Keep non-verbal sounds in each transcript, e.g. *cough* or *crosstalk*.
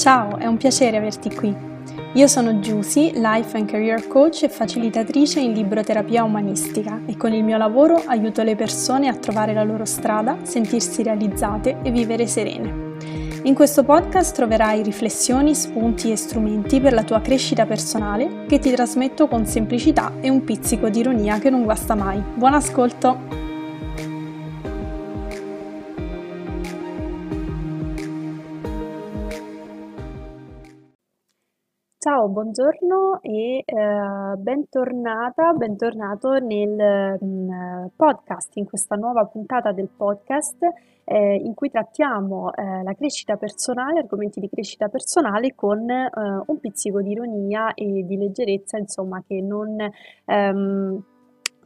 Ciao, è un piacere averti qui. Io sono Giusy, Life and Career Coach e facilitatrice in libroterapia umanistica e con il mio lavoro aiuto le persone a trovare la loro strada, sentirsi realizzate e vivere serene. In questo podcast troverai riflessioni, spunti e strumenti per la tua crescita personale che ti trasmetto con semplicità e un pizzico di ironia che non guasta mai. Buon ascolto! Ciao, buongiorno e eh, bentornata, bentornato nel mm, podcast, in questa nuova puntata del podcast eh, in cui trattiamo eh, la crescita personale, argomenti di crescita personale con eh, un pizzico di ironia e di leggerezza, insomma, che non... Ehm,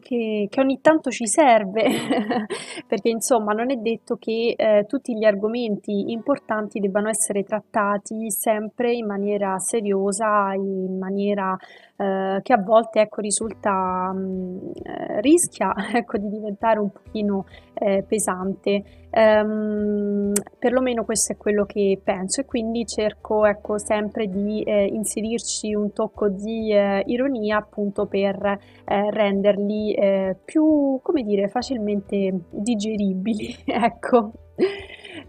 che, che ogni tanto ci serve, *laughs* perché insomma non è detto che eh, tutti gli argomenti importanti debbano essere trattati sempre in maniera seriosa, in maniera eh, che a volte ecco, risulta, mh, mm, eh, rischia *laughs* ecco, di diventare un pochino eh, pesante. Um, perlomeno questo è quello che penso e quindi cerco ecco, sempre di eh, inserirci un tocco di eh, ironia appunto per eh, renderli eh, più, come dire, facilmente digeribili, *laughs* ecco.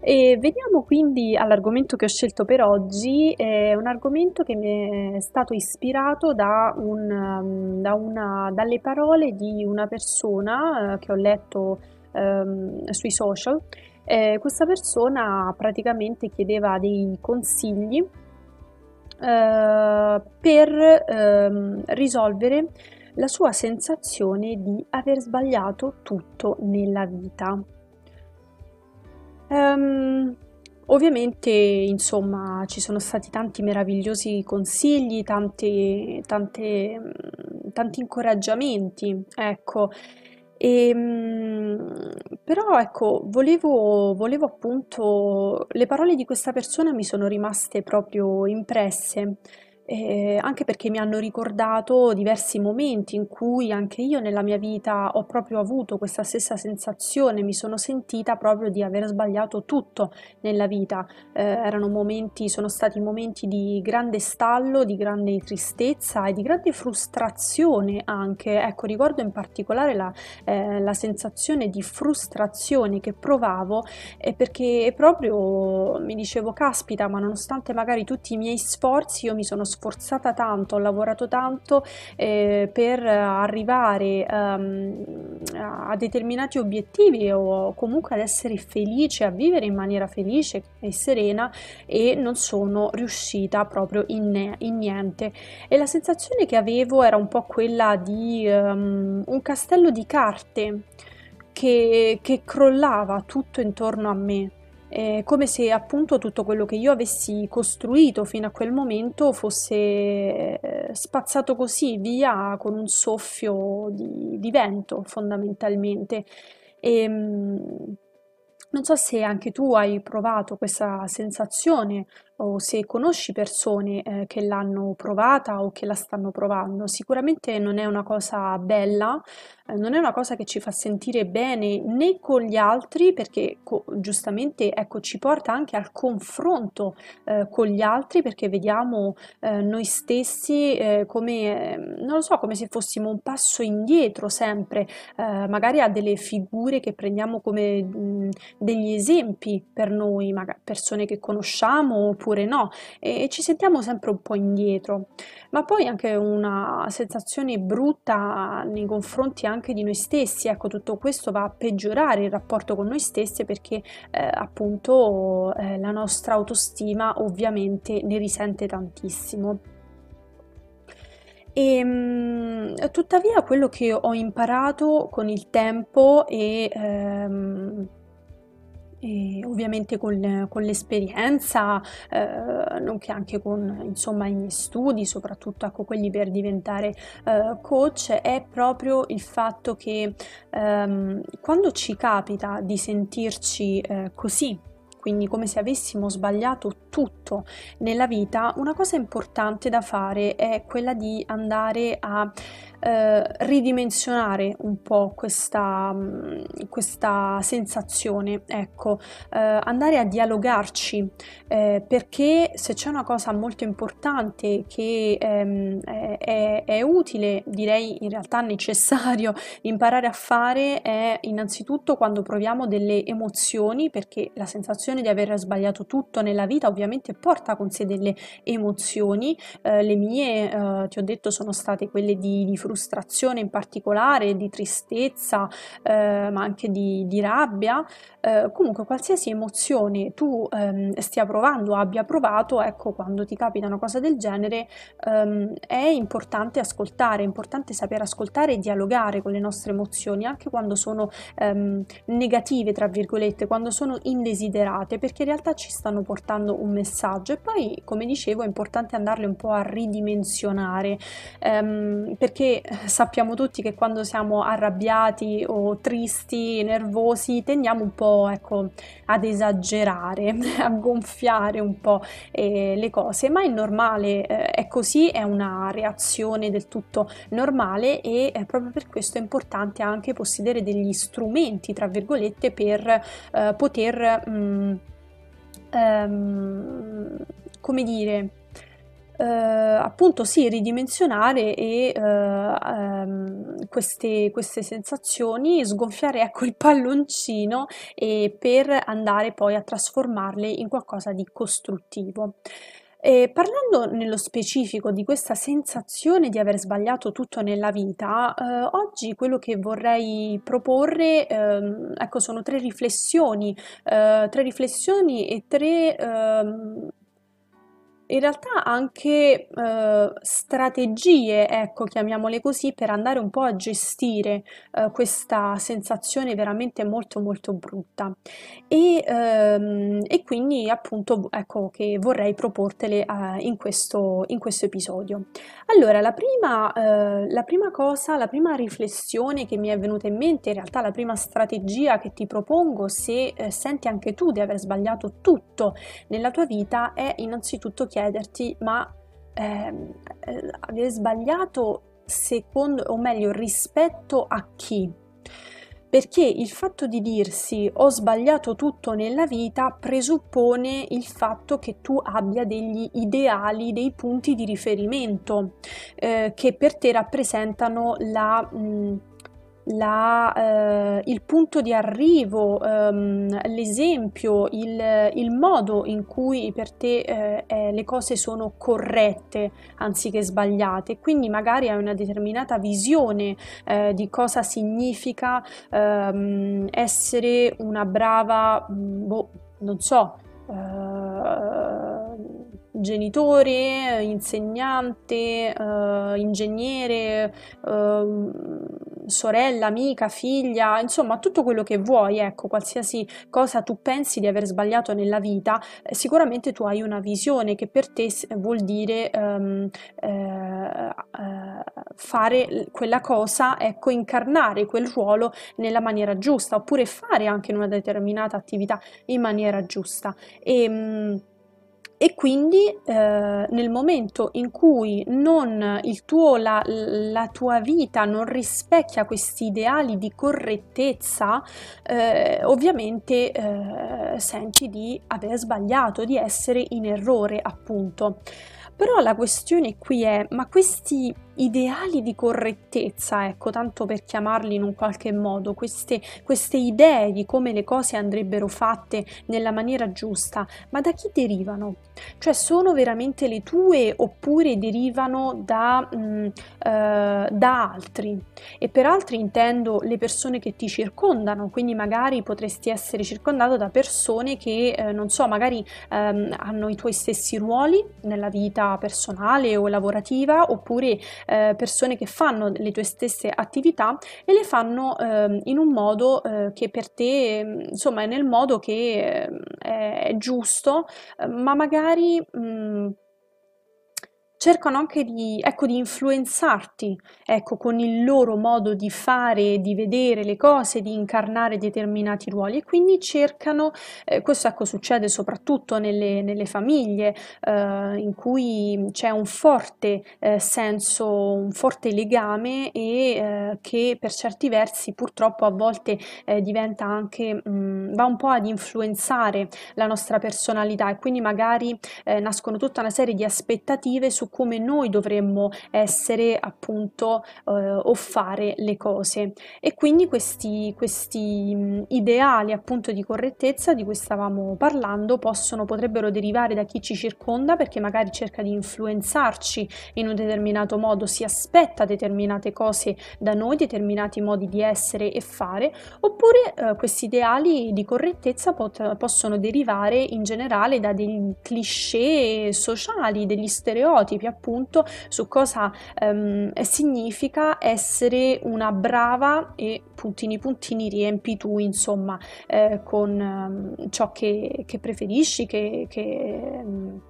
E veniamo quindi all'argomento che ho scelto per oggi, è un argomento che mi è stato ispirato da un, um, da una, dalle parole di una persona eh, che ho letto um, sui social. Eh, questa persona praticamente chiedeva dei consigli eh, per ehm, risolvere la sua sensazione di aver sbagliato tutto nella vita. Um, ovviamente, insomma, ci sono stati tanti meravigliosi consigli, tante, tante, mm, tanti incoraggiamenti, ecco. Ehm, però ecco, volevo, volevo appunto, le parole di questa persona mi sono rimaste proprio impresse eh, anche perché mi hanno ricordato diversi momenti in cui anche io nella mia vita ho proprio avuto questa stessa sensazione, mi sono sentita proprio di aver sbagliato tutto nella vita. Eh, erano momenti, sono stati momenti di grande stallo, di grande tristezza e di grande frustrazione anche. Ecco, ricordo in particolare la, eh, la sensazione di frustrazione che provavo eh, perché proprio mi dicevo, caspita, ma nonostante magari tutti i miei sforzi, io mi sono sforzata tanto, ho lavorato tanto eh, per arrivare um, a determinati obiettivi o comunque ad essere felice, a vivere in maniera felice e serena e non sono riuscita proprio in, in niente. E la sensazione che avevo era un po' quella di um, un castello di carte che, che crollava tutto intorno a me è come se appunto tutto quello che io avessi costruito fino a quel momento fosse eh, spazzato così via con un soffio di, di vento fondamentalmente. E, ehm, non so se anche tu hai provato questa sensazione o se conosci persone eh, che l'hanno provata o che la stanno provando. Sicuramente non è una cosa bella, eh, non è una cosa che ci fa sentire bene né con gli altri perché co- giustamente ecco, ci porta anche al confronto eh, con gli altri perché vediamo eh, noi stessi eh, come, non lo so, come se fossimo un passo indietro sempre, eh, magari a delle figure che prendiamo come mh, degli esempi per noi, magari persone che conosciamo oppure no e ci sentiamo sempre un po' indietro, ma poi anche una sensazione brutta nei confronti anche di noi stessi, ecco tutto questo va a peggiorare il rapporto con noi stessi perché eh, appunto eh, la nostra autostima ovviamente ne risente tantissimo. E, ehm, tuttavia quello che ho imparato con il tempo e ehm, e ovviamente con, con l'esperienza, eh, nonché anche con insomma, i miei studi, soprattutto ecco, quelli per diventare eh, coach, è proprio il fatto che ehm, quando ci capita di sentirci eh, così quindi come se avessimo sbagliato tutto nella vita, una cosa importante da fare è quella di andare a eh, ridimensionare un po' questa, mm, questa sensazione, ecco, eh, andare a dialogarci, eh, perché se c'è una cosa molto importante che ehm, è, è, utile, direi in realtà necessario *laughs* imparare a fare è innanzitutto quando proviamo delle emozioni, perché la sensazione di aver sbagliato tutto nella vita ovviamente porta con sé delle emozioni, eh, le mie, eh, ti ho detto, sono state quelle di, di frustrazione in particolare, di tristezza, eh, ma anche di, di rabbia, eh, comunque qualsiasi emozione tu ehm, stia provando, abbia provato, ecco quando ti capita una cosa del genere ehm, è importante ascoltare, è importante saper ascoltare e dialogare con le nostre emozioni, anche quando sono ehm, negative, tra virgolette, quando sono indesiderate, perché in realtà ci stanno portando un messaggio. E poi, come dicevo, è importante andarle un po' a ridimensionare, ehm, sappiamo tutti che quando siamo arrabbiati o tristi, nervosi, tendiamo un po' ecco, ad esagerare, *laughs* a gonfiare un po' eh, le cose, ma è normale, eh, è così, è una reazione del tutto normale e eh, proprio per questo è importante anche possedere degli strumenti, tra virgolette, per eh, poter, mh, mm, ehm, come dire, eh, appunto sì, ridimensionare e eh, ehm, queste, queste sensazioni, sgonfiare ecco il palloncino per andare poi a trasformarle in qualcosa di costruttivo. E parlando nello specifico di questa sensazione di aver sbagliato tutto nella vita, eh, oggi quello che vorrei proporre, ehm, ecco, sono tre riflessioni, eh, tre riflessioni e tre ehm, in realtà anche eh, strategie, ecco, chiamiamole così, per andare un po' a gestire eh, questa sensazione veramente molto molto brutta. E, ehm, e quindi appunto ecco che vorrei proportele eh, in, questo, in questo episodio. Allora, la prima, eh, la prima cosa, la prima riflessione che mi è venuta in mente, in realtà la prima strategia che ti propongo se eh, senti anche tu di aver sbagliato tutto nella tua vita è innanzitutto chiederti ma ehm, eh, aver sbagliato secondo o meglio rispetto a chi? Perché il fatto di dirsi ho sbagliato tutto nella vita presuppone il fatto che tu abbia degli ideali, dei punti di riferimento eh, che per te rappresentano la mh, la, eh, il punto di arrivo, ehm, l'esempio, il, il, modo in cui per te eh, eh, le cose sono corrette anziché sbagliate. Quindi magari hai una determinata visione eh, di cosa significa ehm, essere una brava, mm, boh, non so, eh, genitore, insegnante, uh, ingegnere, uh, sorella, amica, figlia, insomma tutto quello che vuoi, ecco, qualsiasi cosa tu pensi di aver sbagliato nella vita, eh, sicuramente tu hai una visione che per te vuol dire um, eh, fare quella cosa, ecco, incarnare quel ruolo nella maniera giusta, oppure fare anche una determinata attività in maniera giusta. E, um, e quindi eh, nel momento in cui non il tuo, la, la, tua vita non rispecchia questi ideali di correttezza, eh, ovviamente eh, senti di aver sbagliato, di essere in errore appunto. Però la questione qui è, ma questi ideali di correttezza, ecco, tanto per chiamarli in un qualche modo, queste, queste idee di come le cose andrebbero fatte nella maniera giusta, ma da chi derivano? Cioè sono veramente le tue oppure derivano da, mh, mm, eh, da altri? E per altri intendo le persone che ti circondano, quindi magari potresti essere circondato da persone che, eh, non so, magari ehm, hanno i tuoi stessi ruoli nella vita personale o lavorativa, oppure eh, persone che fanno le tue stesse attività e le fanno eh, in un modo eh, che per te, insomma, è nel modo che ehm, è, giusto, ma magari mh, cercano anche di, ecco, di influenzarti, ecco, con il loro modo di fare, di vedere le cose, di incarnare determinati ruoli e quindi cercano, eh, questo ecco succede soprattutto nelle, nelle famiglie eh, in cui c'è un forte eh, senso, un forte legame e eh, che per certi versi purtroppo a volte eh, diventa anche, mh, mm, va un po' ad influenzare la nostra personalità e quindi magari eh, nascono tutta una serie di aspettative su come noi dovremmo essere appunto eh, o fare le cose. E quindi questi, questi ideali appunto di correttezza di cui stavamo parlando possono, potrebbero derivare da chi ci circonda perché magari cerca di influenzarci in un determinato modo, si aspetta determinate cose da noi, determinati modi di essere e fare, oppure eh, questi ideali di correttezza pot- possono derivare in generale da dei cliché sociali, degli stereotipi appunto su cosa ehm, significa essere una brava e puntini puntini riempi tu insomma eh, con ehm, ciò che, che preferisci, che, che ehm,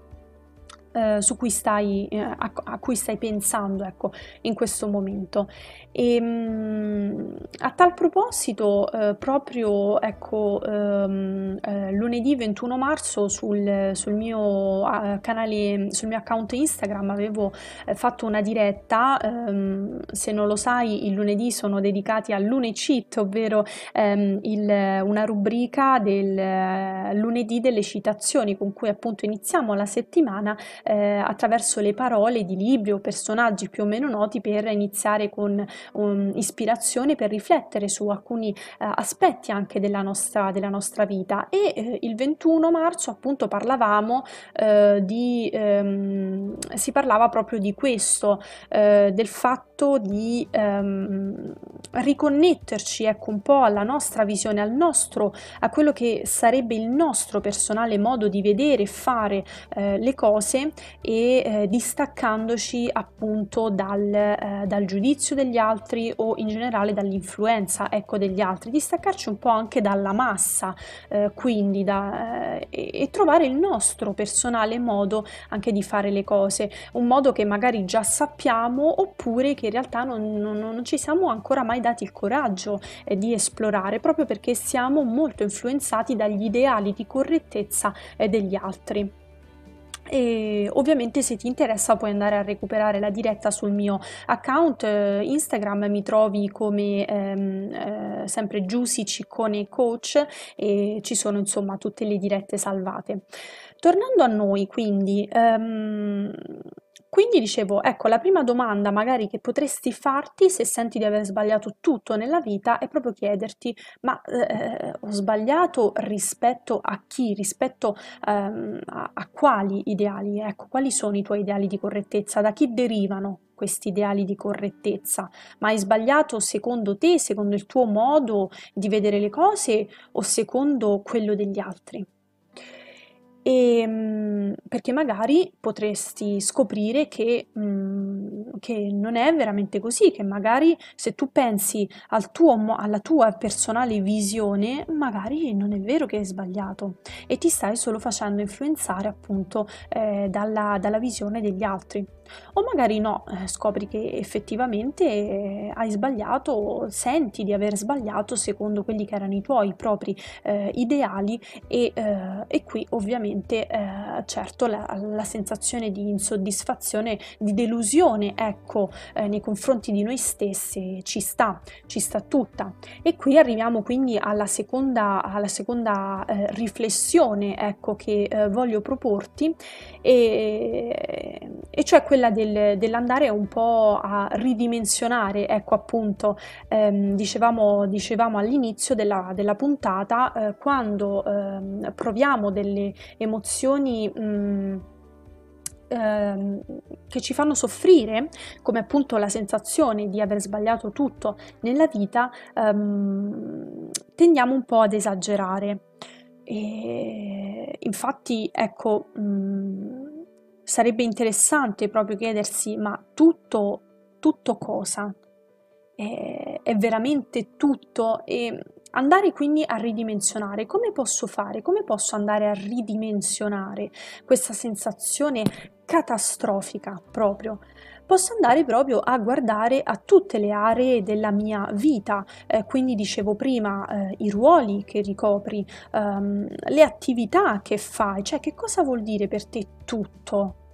eh, su cui stai, eh, a, a, cui stai pensando ecco, in questo momento. E, ehm, mh, a tal proposito, eh, proprio ecco, ehm, eh, lunedì 21 marzo sul, sul mio canale, sul mio account Instagram avevo eh, fatto una diretta, ehm, se non lo sai, il lunedì sono dedicati al Lunecit, ovvero ehm, il, una rubrica del lunedì delle citazioni con cui appunto iniziamo la settimana eh, attraverso le parole di libri o personaggi più o meno noti per iniziare con um, ispirazione per riflettere su alcuni eh, aspetti anche della nostra, della nostra vita. E eh, il 21 marzo appunto parlavamo eh, di ehm, si parlava proprio di questo eh, del fatto di ehm, riconnetterci ecco un po' alla nostra visione al nostro a quello che sarebbe il nostro personale modo di vedere e fare eh, le cose e eh, distaccandoci appunto dal, eh, dal, giudizio degli altri o in generale dall'influenza ecco, degli altri, distaccarci un po' anche dalla massa, eh, quindi da, eh, e trovare il nostro personale modo anche di fare le cose, un modo che magari già sappiamo oppure che in realtà non, non, non ci siamo ancora mai dati il coraggio eh, di esplorare proprio perché siamo molto influenzati dagli ideali di correttezza eh, degli altri e ovviamente se ti interessa puoi andare a recuperare la diretta sul mio account eh, Instagram mi trovi come ehm, eh, sempre Giusy Ciccone Coach e ci sono insomma tutte le dirette salvate. Tornando a noi quindi ehm, quindi dicevo, ecco, la prima domanda magari che potresti farti se senti di aver sbagliato tutto nella vita è proprio chiederti, ma eh, ho sbagliato rispetto a chi, rispetto ehm, a, a quali ideali? Ecco, quali sono i tuoi ideali di correttezza? Da chi derivano questi ideali di correttezza? Ma hai sbagliato secondo te, secondo il tuo modo di vedere le cose o secondo quello degli altri? E, ehm, perché magari potresti scoprire che, mm, che, non è veramente così, che magari se tu pensi al tuo, alla tua personale visione, magari non è vero che è sbagliato e ti stai solo facendo influenzare appunto eh, dalla, dalla visione degli altri. O magari no, eh, scopri che effettivamente eh, hai sbagliato senti di aver sbagliato secondo quelli che erano i tuoi propri eh, ideali e, eh, e, qui ovviamente eh, certo la, la, sensazione di insoddisfazione, di delusione ecco eh, nei confronti di noi stessi ci sta, ci sta tutta. E qui arriviamo quindi alla seconda, alla seconda riflessione ecco che voglio proporti. E, e cioè quella quella del, dell'andare un po' a ridimensionare, ecco appunto, ehm, dicevamo, dicevamo all'inizio della, della puntata, eh, quando ehm, proviamo delle emozioni... Mh, mm, ehm, che ci fanno soffrire, come appunto la sensazione di aver sbagliato tutto nella vita, ehm, tendiamo un po' ad esagerare. E infatti, ecco, mh, mm, sarebbe interessante proprio chiedersi ma tutto, tutto cosa? È, è veramente tutto? E andare quindi a ridimensionare. Come posso fare? Come posso andare a ridimensionare questa sensazione catastrofica proprio? Posso andare proprio a guardare a tutte le aree della mia vita, eh, quindi dicevo prima eh, i ruoli che ricopri, ehm, le attività che fai, cioè che cosa vuol dire per te tutto?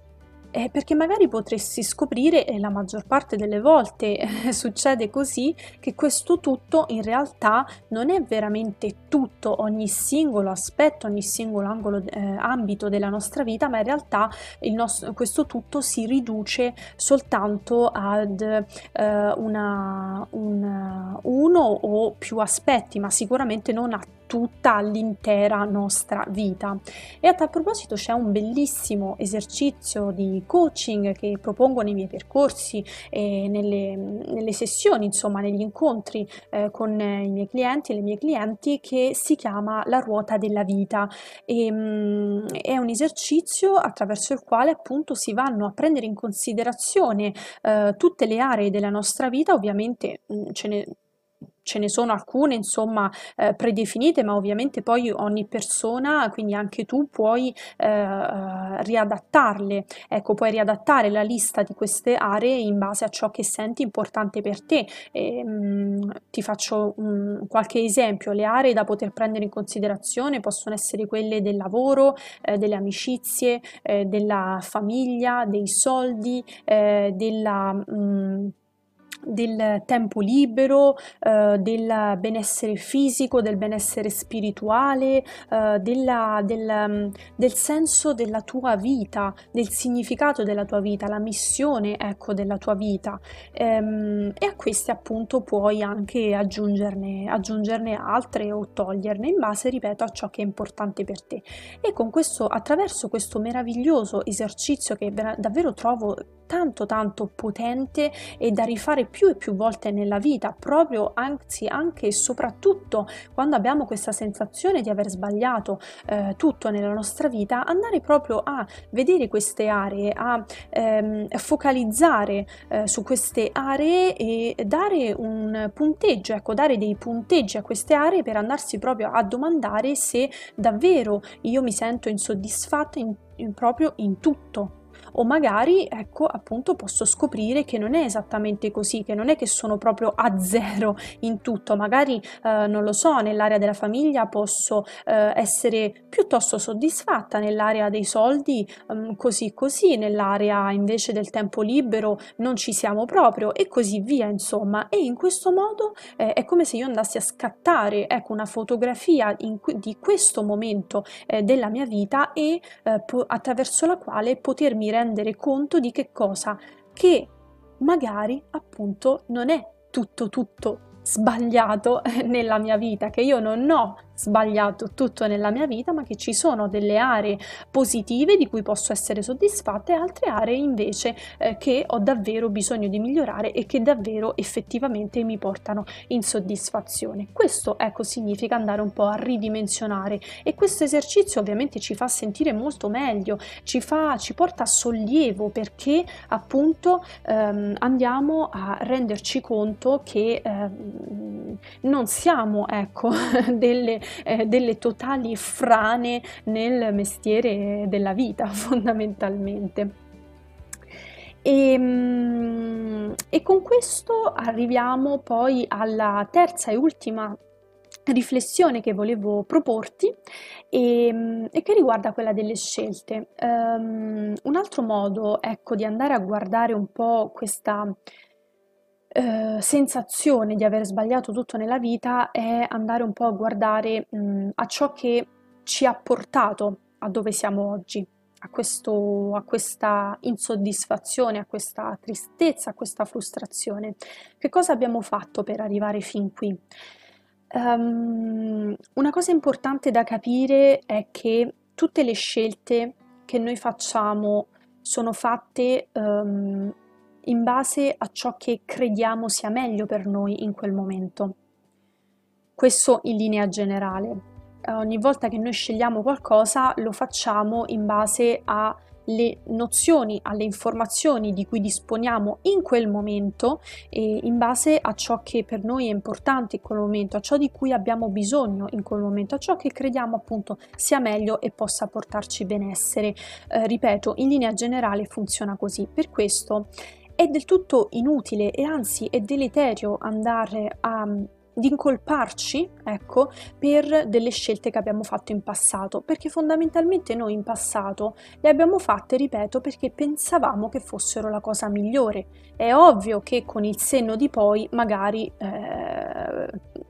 Eh, perché magari potresti scoprire, e la maggior parte delle volte *laughs* eh, succede così, che questo tutto in realtà non è veramente tutto, ogni singolo aspetto, ogni singolo angolo, eh, ambito della nostra vita, ma in realtà nostro, questo tutto si riduce soltanto ad eh, una, un, uno o più aspetti, ma sicuramente non a tutta l'intera nostra vita. E a tal proposito c'è un bellissimo esercizio di coaching che propongo nei miei percorsi e nelle, nelle sessioni, insomma, negli incontri eh, con i miei clienti e le mie clienti che si chiama la ruota della vita. E, mh, mm, è un esercizio attraverso il quale appunto si vanno a prendere in considerazione eh, tutte le aree della nostra vita, ovviamente mh, mm, ce ne ce ne sono alcune insomma eh, predefinite ma ovviamente poi ogni persona quindi anche tu puoi eh, eh, riadattarle. Ecco puoi riadattare la lista di queste aree in base a ciò che senti importante per te. E, mh, mm, ti faccio mh, qualche esempio. Le aree da poter prendere in considerazione possono essere quelle del lavoro eh, delle amicizie eh, della famiglia dei soldi eh, della mh, mm, del tempo libero, eh, del benessere fisico, del benessere spirituale, eh, della, del, mm, del, senso della tua vita, del significato della tua vita, la missione ecco, della tua vita. Ehm, e a queste appunto puoi anche aggiungerne, aggiungerne altre o toglierne in base, ripeto, a ciò che è importante per te. E con questo, attraverso questo meraviglioso esercizio che davvero trovo tanto tanto potente e da rifare più e più volte nella vita, proprio anzi anche e soprattutto quando abbiamo questa sensazione di aver sbagliato eh, tutto nella nostra vita, andare proprio a vedere queste aree, a ehm, focalizzare eh, su queste aree e dare un punteggio, ecco, dare dei punteggi a queste aree per andarsi proprio a domandare se davvero io mi sento insoddisfatta in, in proprio in tutto o magari ecco appunto posso scoprire che non è esattamente così, che non è che sono proprio a *laughs* zero in tutto, magari eh, non lo so, nell'area della famiglia posso eh, essere piuttosto soddisfatta, nell'area dei soldi um, così così, nell'area invece del tempo libero non ci siamo proprio e così via insomma. E in questo modo eh, è come se io andassi a scattare ecco una fotografia que- di questo momento eh, della mia vita e eh, po- attraverso la quale potermi rendere rendere conto di che cosa? Che magari appunto non è tutto tutto sbagliato *laughs* nella mia vita, che io non ho sbagliato tutto nella mia vita, ma che ci sono delle aree positive di cui posso essere soddisfatta e altre aree invece eh, che ho davvero bisogno di migliorare e che davvero effettivamente mi portano insoddisfazione. Questo ecco significa andare un po' a ridimensionare e questo esercizio ovviamente ci fa sentire molto meglio, ci fa ci porta a sollievo perché appunto ehm, andiamo a renderci conto che ehm, non siamo ecco *laughs* delle eh, delle totali frane nel mestiere della vita *laughs* fondamentalmente. E, ehm, e, con questo arriviamo poi alla terza e ultima riflessione che volevo proporti e, ehm, e che riguarda quella delle scelte. Um, un altro modo ecco, di andare a guardare un po' questa eh, sensazione di aver sbagliato tutto nella vita è andare un po' a guardare mh, a ciò che ci ha portato a dove siamo oggi, a, questo, a questa insoddisfazione, a questa tristezza, a questa frustrazione. Che cosa abbiamo fatto per arrivare fin qui? Um, una cosa importante da capire è che tutte le scelte che noi facciamo sono fatte um, in base a ciò che crediamo sia meglio per noi in quel momento. Questo in linea generale. ogni volta che noi scegliamo qualcosa lo facciamo in base a le nozioni, alle informazioni di cui disponiamo in quel momento e in base a ciò che per noi è importante in quel momento, a ciò di cui abbiamo bisogno in quel momento, a ciò che crediamo appunto sia meglio e possa portarci benessere. Eh, ripeto, in linea generale funziona così. Per questo è del tutto inutile e anzi è deleterio andare a di incolparci, ecco, per delle scelte che abbiamo fatto in passato, perché fondamentalmente noi in passato le abbiamo fatte, ripeto, perché pensavamo che fossero la cosa migliore. È ovvio che con il senno di poi magari eh,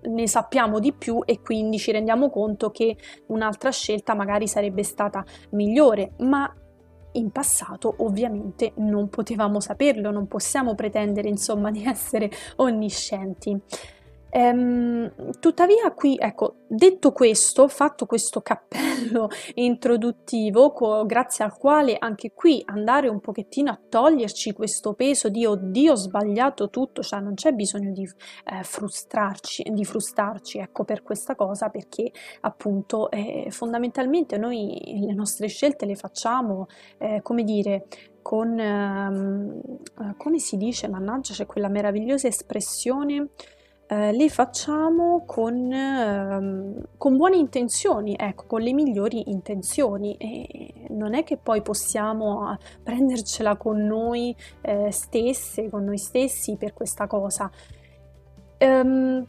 ne sappiamo di più e quindi ci rendiamo conto che un'altra scelta magari sarebbe stata migliore, ma in passato ovviamente non potevamo saperlo, non possiamo pretendere insomma di essere onniscienti. Ehm, tuttavia qui, ecco, detto questo, fatto questo cappello *laughs* introduttivo, co- grazie al quale anche qui andare un pochettino a toglierci questo peso di oddio ho sbagliato tutto, cioè non c'è bisogno di eh, frustrarci, di frustrarci, ecco, per questa cosa, perché appunto eh, fondamentalmente noi le nostre scelte le facciamo, eh, come dire, con, ehm, eh, come si dice, mannaggia, c'è quella meravigliosa espressione eh, le facciamo con, ehm, con, buone intenzioni, ecco, con le migliori intenzioni e non è che poi possiamo eh, prendercela con noi eh, stesse, con noi stessi per questa cosa. Um,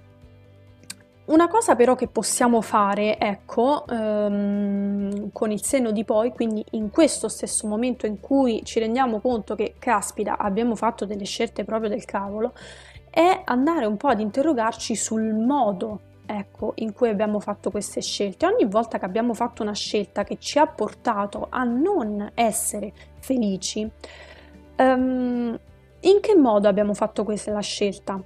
una cosa però che possiamo fare, ecco, um, con il senno di poi, quindi in questo stesso momento in cui ci rendiamo conto che, caspita, abbiamo fatto delle scelte proprio del cavolo, è andare un po' ad interrogarci sul modo ecco, in cui abbiamo fatto queste scelte. Ogni volta che abbiamo fatto una scelta che ci ha portato a non essere felici, um, in che modo abbiamo fatto questa scelta?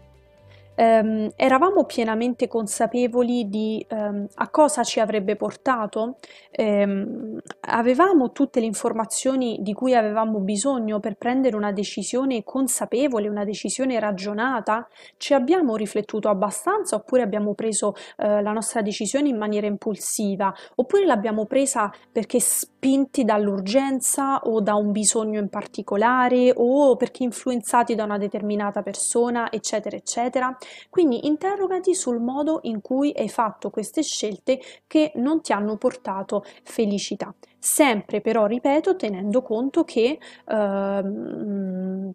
Ehm, eravamo pienamente consapevoli di ehm, a cosa ci avrebbe portato, ehm, avevamo tutte le informazioni di cui avevamo bisogno per prendere una decisione consapevole, una decisione ragionata, ci abbiamo riflettuto abbastanza oppure abbiamo preso eh, la nostra decisione in maniera impulsiva, oppure l'abbiamo presa perché spinti dall'urgenza o da un bisogno in particolare o perché influenzati da una determinata persona, eccetera, eccetera. Quindi interrogati sul modo in cui hai fatto queste scelte che non ti hanno portato felicità. Sempre però, ripeto, tenendo conto che uh,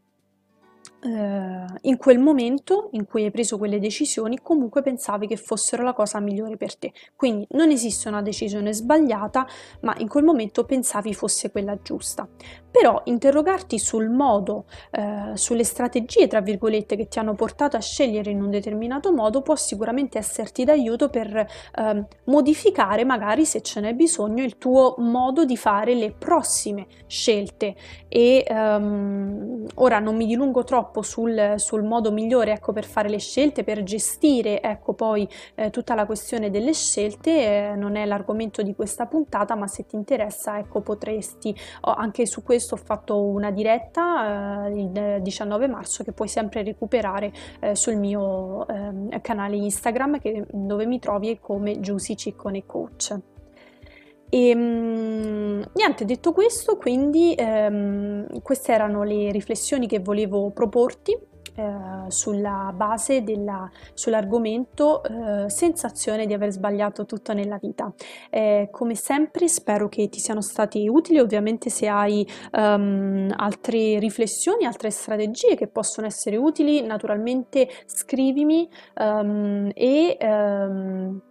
eh, in quel momento in cui hai preso quelle decisioni comunque pensavi che fossero la cosa migliore per te. Quindi non esiste una decisione sbagliata, ma in quel momento pensavi fosse quella giusta. Però interrogarti sul modo, eh, sulle strategie, tra virgolette, che ti hanno portato a scegliere in un determinato modo può sicuramente esserti d'aiuto per eh, modificare magari se ce n'è bisogno il tuo modo di fare le prossime scelte. E ehm, ora non mi dilungo troppo sul, sul modo migliore ecco, per fare le scelte, per gestire ecco, poi eh, tutta la questione delle scelte, eh, non è l'argomento di questa puntata, ma se ti interessa ecco, potresti, anche su questo ho fatto una diretta eh, il 19 marzo che puoi sempre recuperare eh, sul mio ehm, canale Instagram che, dove mi trovi come Giusy Ciccone Coach. E ehm, niente, detto questo, quindi ehm, queste erano le riflessioni che volevo proporti eh, sulla base della, sull'argomento eh, sensazione di aver sbagliato tutto nella vita. Eh, come sempre spero che ti siano stati utili, ovviamente se hai um, altre riflessioni, altre strategie che possono essere utili, naturalmente scrivimi um, e... Um,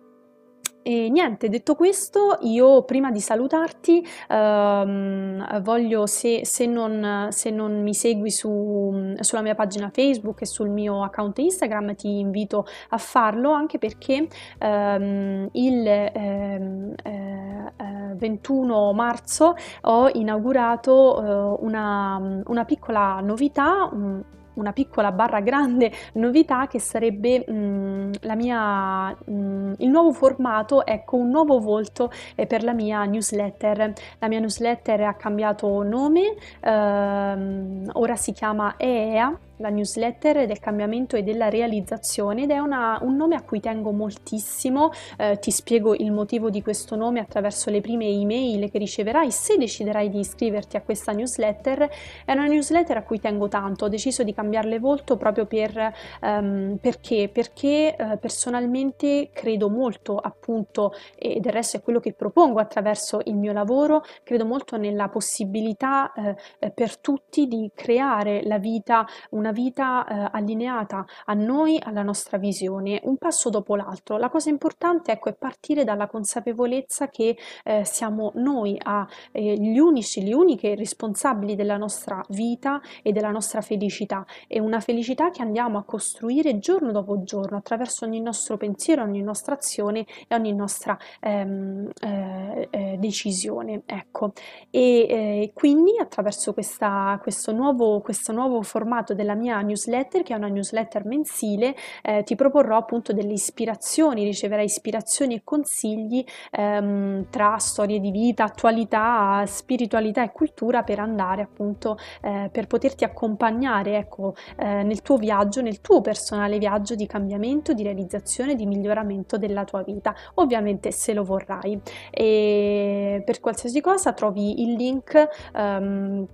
e niente, detto questo, io prima di salutarti ehm, voglio, se, se, non, se, non, mi segui su, sulla mia pagina Facebook e sul mio account Instagram, ti invito a farlo anche perché ehm, il ehm, eh, 21 eh, marzo ho inaugurato eh, una, una, piccola novità. Un, una piccola barra grande novità che sarebbe mh, mm, la mia, mh, mm, il nuovo formato, ecco un nuovo volto eh, per la mia newsletter. La mia newsletter ha cambiato nome, ehm, ora si chiama EEA la newsletter del cambiamento e della realizzazione ed è una, un nome a cui tengo moltissimo, eh, ti spiego il motivo di questo nome attraverso le prime email che riceverai. Se deciderai di iscriverti a questa newsletter, è una newsletter a cui tengo tanto, ho deciso di cambiarle volto proprio per, um, perché, perché uh, personalmente credo molto appunto e del resto è quello che propongo attraverso il mio lavoro, credo molto nella possibilità uh, per tutti di creare la vita, una vita uh, allineata a noi, alla nostra visione, un passo dopo l'altro. La cosa importante ecco, è partire dalla consapevolezza che eh, siamo noi a, eh, gli unici, le uniche responsabili della nostra vita e della nostra felicità. È una felicità che andiamo a costruire giorno dopo giorno attraverso ogni nostro pensiero, ogni nostra azione e ogni nostra ehm, eh, eh, decisione. Ecco. E eh, quindi attraverso questa, questo, nuovo, questo nuovo formato della mia newsletter, che è una newsletter mensile, eh, ti proporrò appunto delle ispirazioni, riceverai ispirazioni e consigli ehm, tra storie di vita, attualità, spiritualità e cultura per andare appunto eh, per poterti accompagnare ecco eh, nel tuo viaggio, nel tuo personale viaggio di cambiamento, di realizzazione, di miglioramento della tua vita, ovviamente se lo vorrai. E per qualsiasi cosa trovi il link um,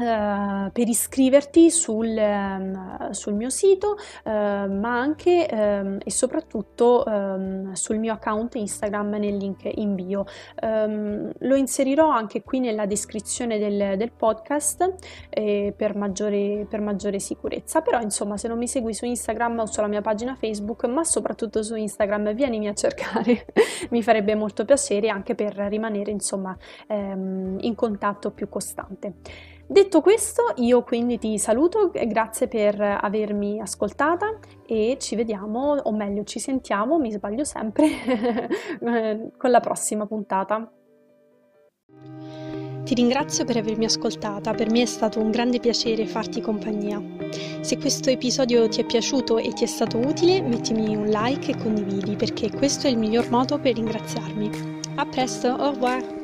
Uh, per iscriverti sul, um, sul mio sito, uh, ma anche um, e soprattutto um, sul mio account Instagram nel link in bio. lo inserirò anche qui nella descrizione del, del podcast eh, per, maggiore, per maggiore sicurezza. Però, insomma, se non mi segui su Instagram o sulla mia pagina Facebook, ma soprattutto su Instagram, vienimi a cercare, *laughs* mi farebbe molto piacere anche per rimanere, insomma, in contatto più costante. Detto questo, io quindi ti saluto, grazie per avermi ascoltata e ci vediamo, o meglio ci sentiamo, mi sbaglio sempre, *laughs* con la prossima puntata. Ti ringrazio per avermi ascoltata, per me è stato un grande piacere farti compagnia. Se questo episodio ti è piaciuto e ti è stato utile, mettimi un like e condividi perché questo è il miglior modo per ringraziarmi. A presto, au revoir!